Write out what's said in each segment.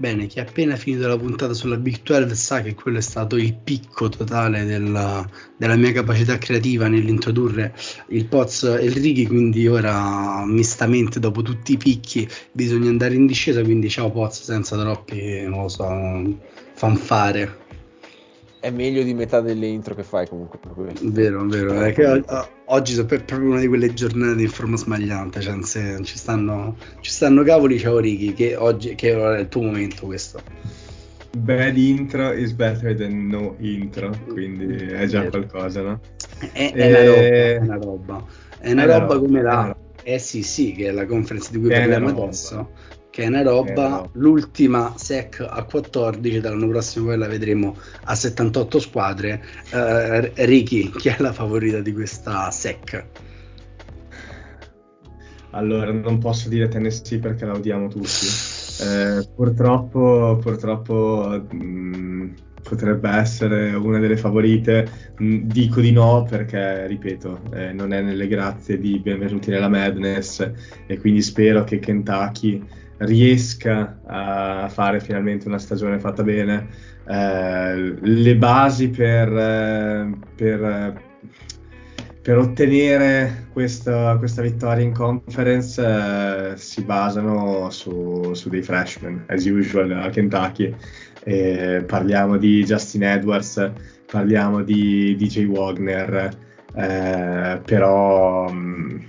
Bene, chi ha appena finito la puntata sulla Big 12 sa che quello è stato il picco totale della, della mia capacità creativa nell'introdurre il Poz e il Righi, quindi ora mistamente dopo tutti i picchi bisogna andare in discesa, quindi ciao Poz senza troppi, non lo so, fanfare è meglio di metà delle intro che fai comunque. Vero, vero. È che oggi è proprio una di quelle giornate in forma smagliante. Cioè, se ci, stanno, ci stanno cavoli, ciao Ricky, che oggi che è il tuo momento questo. Bad intro is better than no intro, quindi è già vero. qualcosa, no? È, è, e... una roba, è una roba. È una, è roba, roba come la SEC, che è la conference di cui è parliamo adesso che è una roba, eh, l'ultima SEC a 14, dall'anno prossimo poi la vedremo a 78 squadre. Uh, Ricky, chi è la favorita di questa SEC? Allora, non posso dire Tennessee perché la odiamo tutti. Eh, purtroppo, purtroppo mh, mm, potrebbe essere una delle favorite. Mh, mm, dico di no perché, ripeto, eh, non è nelle grazie di benvenuti nella Madness e quindi spero che Kentucky riesca a fare finalmente una stagione fatta bene. Eh, le basi per, eh, per, per ottenere questa, questa, vittoria in conference eh, si basano su, su, dei freshman, as usual a Kentucky. Eh, parliamo di Justin Edwards, parliamo di DJ Wagner, eh, però mh,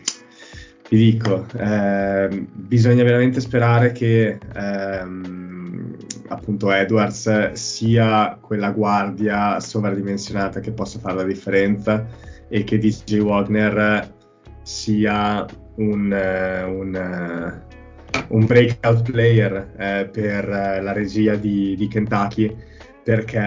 ti dico, eh, bisogna veramente sperare che ehm, appunto Edwards sia quella guardia sovradimensionata che possa fare la differenza e che DJ Wagner sia un, un, un breakout player eh, per la regia di, di Kentucky perché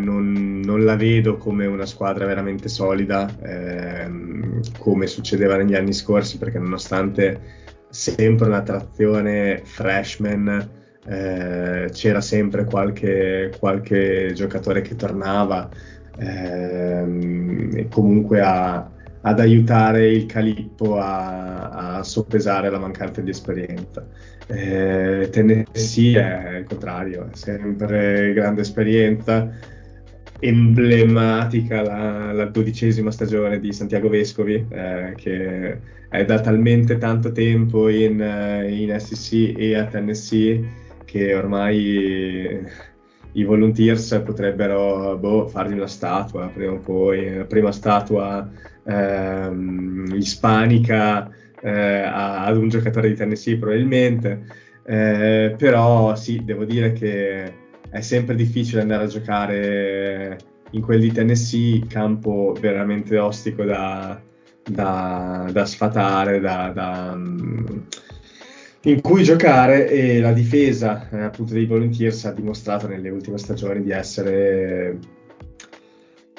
non, non, la vedo come una squadra veramente solida, ehm, come succedeva negli anni scorsi, perché nonostante sempre una trazione freshman, eh, c'era sempre qualche, qualche, giocatore che tornava ehm, e comunque a, ad aiutare il Calippo a, a soppesare la mancanza di esperienza. Eh, Tennessee è il contrario, è sempre grande esperienza, emblematica la, la dodicesima stagione di Santiago Vescovi, eh, che è da talmente tanto tempo in, in SEC e a Tennessee che ormai i volunteers potrebbero boh, fargli una statua prima o poi, la prima statua ehm, ispanica eh, ad un giocatore di Tennessee probabilmente, eh, però sì, devo dire che è sempre difficile andare a giocare in quel di Tennessee, campo veramente ostico da, da, da sfatare, da, da, in cui giocare e la difesa eh, appunto dei Volunteers ha dimostrato nelle ultime stagioni di essere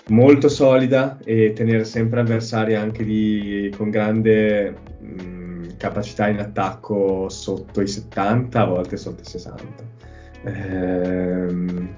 molto solida e tenere sempre avversari anche di, con grande mh, mm, capacità in attacco sotto i 70, a volte sotto i 60. Ehm,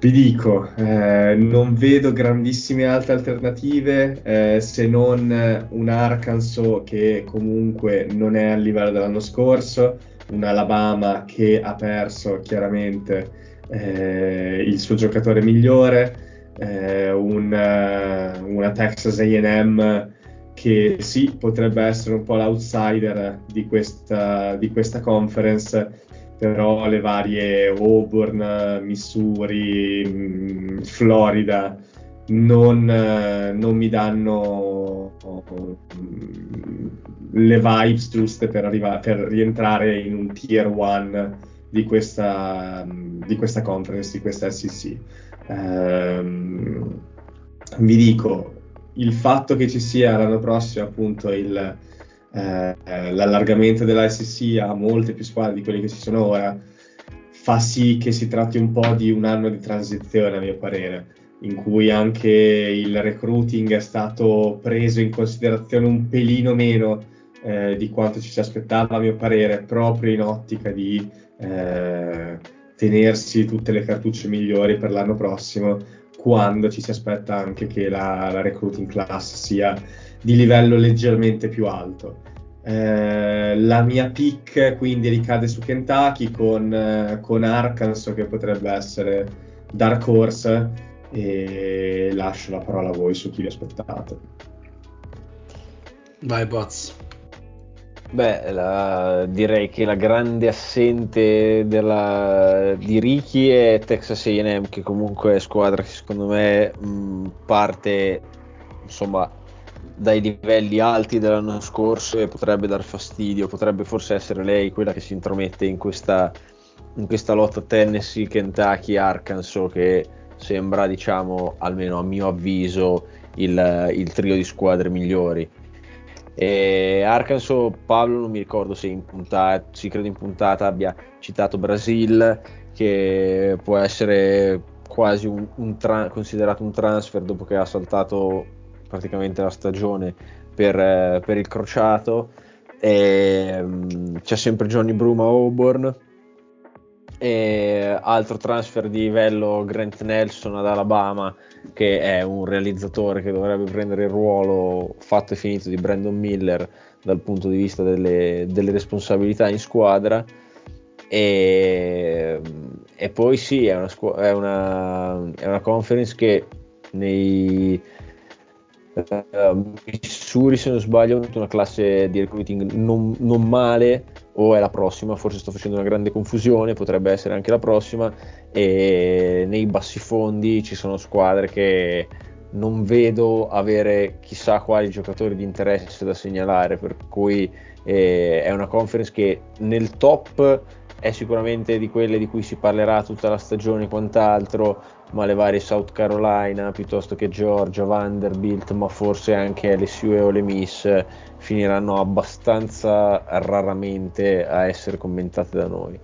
vi dico, eh, non vedo grandissime altre alternative eh, se non un Arkansas che comunque non è a livello dell'anno scorso, un Alabama che ha perso chiaramente eh, il suo giocatore migliore, eh, un, uh, una Texas AM che sì, potrebbe essere un po' l'outsider di questa, di questa conference, però le varie Auburn, Missouri, mm, Florida non, uh, non, mi danno uh, le vibes giuste per, arriva- per, rientrare in un tier 1 di questa, di questa conference, di questa SEC. Ehm, vi dico, il fatto che ci sia l'anno prossimo appunto il, eh, l'allargamento della SEC a molte più squadre di quelle che ci sono ora fa sì che si tratti un po' di un anno di transizione a mio parere in cui anche il recruiting è stato preso in considerazione un pelino meno eh, di quanto ci si aspettava a mio parere proprio in ottica di eh, tenersi tutte le cartucce migliori per l'anno prossimo, quando ci si aspetta anche che la, la recruiting class sia di livello leggermente più alto. Eh, la mia pick quindi ricade su Kentucky con, eh, con Arkansas che potrebbe essere Dark Horse e lascio la parola a voi su chi vi aspettate. Vai Boz. Beh, la, direi che la grande assente della, di Ricky è Texas AM, che comunque è squadra che secondo me mh, parte insomma dai livelli alti dell'anno scorso e potrebbe dar fastidio, potrebbe forse essere lei quella che si intromette in questa, in questa lotta Tennessee, Kentucky, Arkansas che sembra diciamo almeno a mio avviso il, il trio di squadre migliori. E Arkansas, Paolo, non mi ricordo se in puntata, si credo in puntata abbia citato Brasil, che può essere quasi un, un tra- considerato un transfer dopo che ha saltato praticamente la stagione per, eh, per il crociato. E, um, c'è sempre Johnny Bruma Auburn. E altro transfer di livello Grant Nelson ad Alabama che è un realizzatore che dovrebbe prendere il ruolo fatto e finito di Brandon Miller dal punto di vista delle, delle responsabilità in squadra. E, e poi sì, è una, è, una, è una conference che nei uh, Missouri, se non sbaglio, ha una classe di recruiting non, non male, o è la prossima, forse sto facendo una grande confusione, potrebbe essere anche la prossima, e nei bassi fondi ci sono squadre che non vedo avere chissà quali giocatori di interesse da segnalare, per cui eh, è una conference che nel top è sicuramente di quelle di cui si parlerà tutta la stagione e quant'altro, ma le varie South Carolina piuttosto che Georgia, Vanderbilt, ma forse anche LSU e Ole Miss finiranno abbastanza raramente a essere commentate da noi.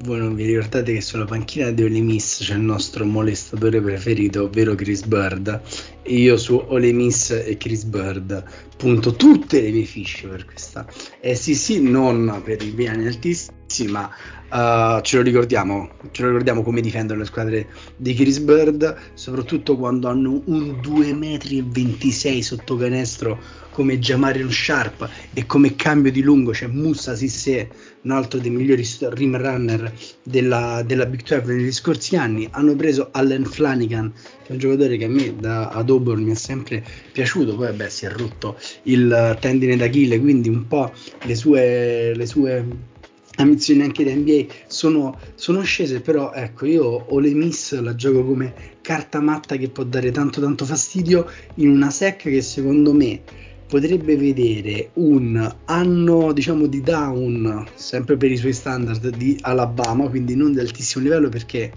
Voi non vi ricordate che sulla panchina di Ole Miss c'è il nostro molestatore preferito, ovvero Chris Bird, e io su Ole Miss e Chris Bird punto tutte le mie fiche per questa. SEC, non per i piani altissimi, ma uh, ce lo ricordiamo, ce lo ricordiamo come difendono le squadre di Chris Bird, soprattutto quando hanno un 2,26 m sotto canestro come Jamarion Sharp e come cambio di lungo c'è Musa Sissé, un altro dei migliori rim runner della, della Big 12 negli scorsi anni. Hanno preso Allen Flanagan, che è un giocatore che a me da, ad Auburn mi è sempre piaciuto, poi vabbè si è rotto il tendine d'Achille, quindi un po' le sue, le sue ambizioni anche da NBA sono, sono, scese, però ecco, io ho le miss, la gioco come carta matta che può dare tanto tanto fastidio in una sec che secondo me potrebbe vedere un anno diciamo di down sempre per i suoi standard di Alabama quindi non di altissimo livello perché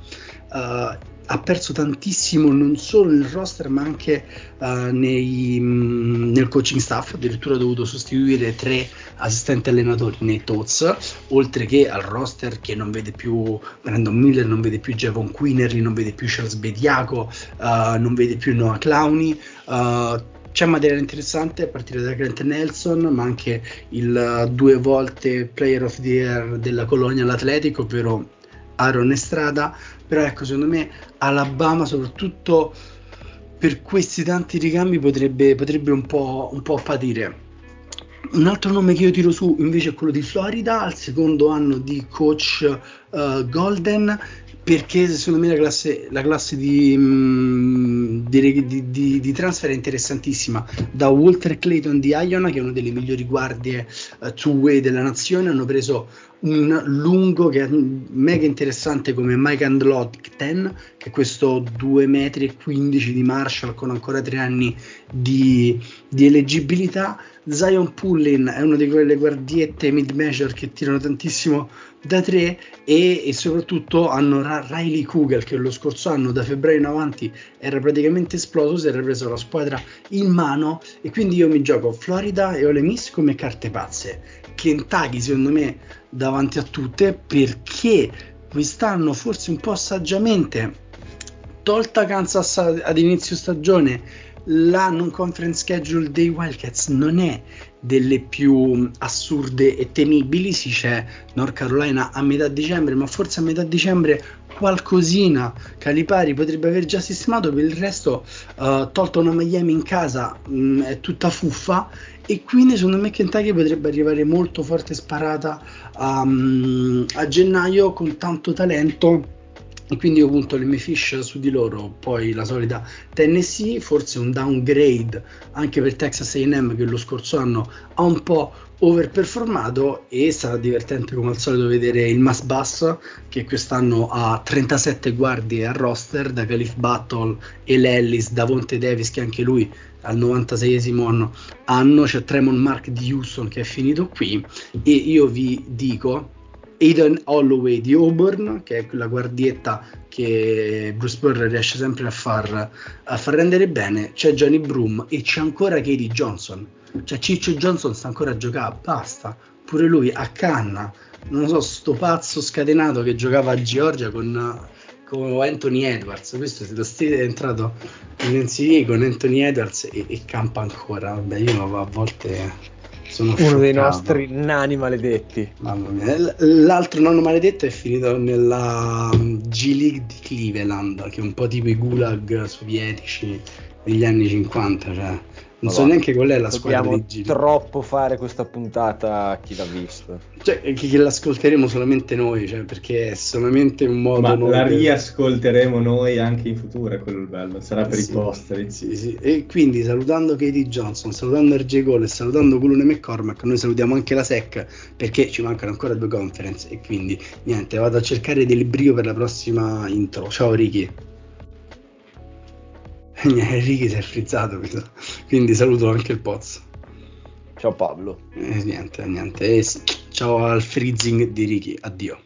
uh, ha perso tantissimo non solo nel roster ma anche uh, nei, mh, nel coaching staff. Addirittura ha dovuto sostituire tre assistenti allenatori nei TOTS oltre che al roster che non vede più Brandon Miller non vede più Javon Quinnery non vede più Charles Bediaco uh, non vede più Noah Clowney c'è materiale interessante a partire da Grant Nelson, ma anche il due volte Player of the Year della Colonia l'Atletico, ovvero Aaron Estrada. Però ecco, secondo me Alabama, soprattutto per questi tanti ricambi, potrebbe, potrebbe un, po', un po' patire. Un altro nome che io tiro su invece è quello di Florida, al secondo anno di coach uh, Golden perché secondo me la classe, la classe di, mh, di, di, di, transfer interessantissima. Da Walter Clayton di Iona che è una delle migliori guardie uh, two-way della nazione hanno preso un lungo che è mega interessante come Mike Andlotten che è questo 2,15 metri di Marshall con ancora 3 anni di, di eleggibilità Zion Pullin è una di quelle guardiette mid-measure che tirano tantissimo da 3 e, e, soprattutto hanno Riley Kugel che lo scorso anno da febbraio in avanti era praticamente esploso, si era preso la squadra in mano e quindi io mi gioco Florida e Ole Miss come carte pazze. Kentucky secondo me davanti a tutte perché quest'anno forse un po' saggiamente tolta Kansas ad inizio stagione la non conference schedule dei Wildcats non è delle più assurde e temibili, si c'è North Carolina a metà dicembre, ma forse a metà dicembre qualcosina Calipari potrebbe aver già sistemato, per il resto uh, tolto una Miami in casa mh, mm, è tutta fuffa. E quindi secondo me Kentucky potrebbe arrivare molto forte sparata um, a gennaio con tanto talento e quindi io punto le mie fish su di loro. Poi la solita Tennessee forse un downgrade anche per Texas A&M che lo scorso anno ha un po' overperformato e sarà divertente come al solito vedere il Mass Bass che quest'anno ha 37 guardie a roster da Calif Battle e Lellis Davonte Davis che anche lui al 96esimo anno, anno. C'è Tremont Mark di Houston che è finito qui. E io vi dico Aiden Holloway di Auburn, che è la guardietta che Bruce Burr riesce sempre a far, a far rendere bene, c'è Johnny Broom e c'è ancora Katie Johnson. Cioè Ciccio Johnson sta ancora a giocare, basta. Pure lui a canna, non so, sto pazzo scatenato che giocava a Georgia con, con Anthony Edwards. Questo è entrato in NCAA con Anthony Edwards e, e campa ancora. Vabbè, io a volte sono Uno scioccato. dei nostri nani maledetti. Mamma mia. L'altro nonno maledetto è finito nella um, G League di Cleveland, che è un po' tipo i gulag sovietici degli anni 50. Cioè, non so neanche qual è la squadra di G troppo fare questa puntata a chi l'ha visto. Cioè, che, che l'ascolteremo solamente noi, cioè, perché è solamente un modo. Ma la riascolteremo noi anche in futuro, è quello il bello, sarà per sì, i posteri. Sì, sì. E quindi salutando Katie Johnson, salutando RJ Cole e salutando Culune McCormack, noi salutiamo anche la SEC perché ci mancano ancora due conference e quindi niente, vado a cercare del brio per la prossima intro. Ciao Ricky. Enrico si è frizzato, quindi saluto anche il Pozzo. Ciao Pablo. Eh, niente, niente. Eh, ciao al freezing di Ricky, addio.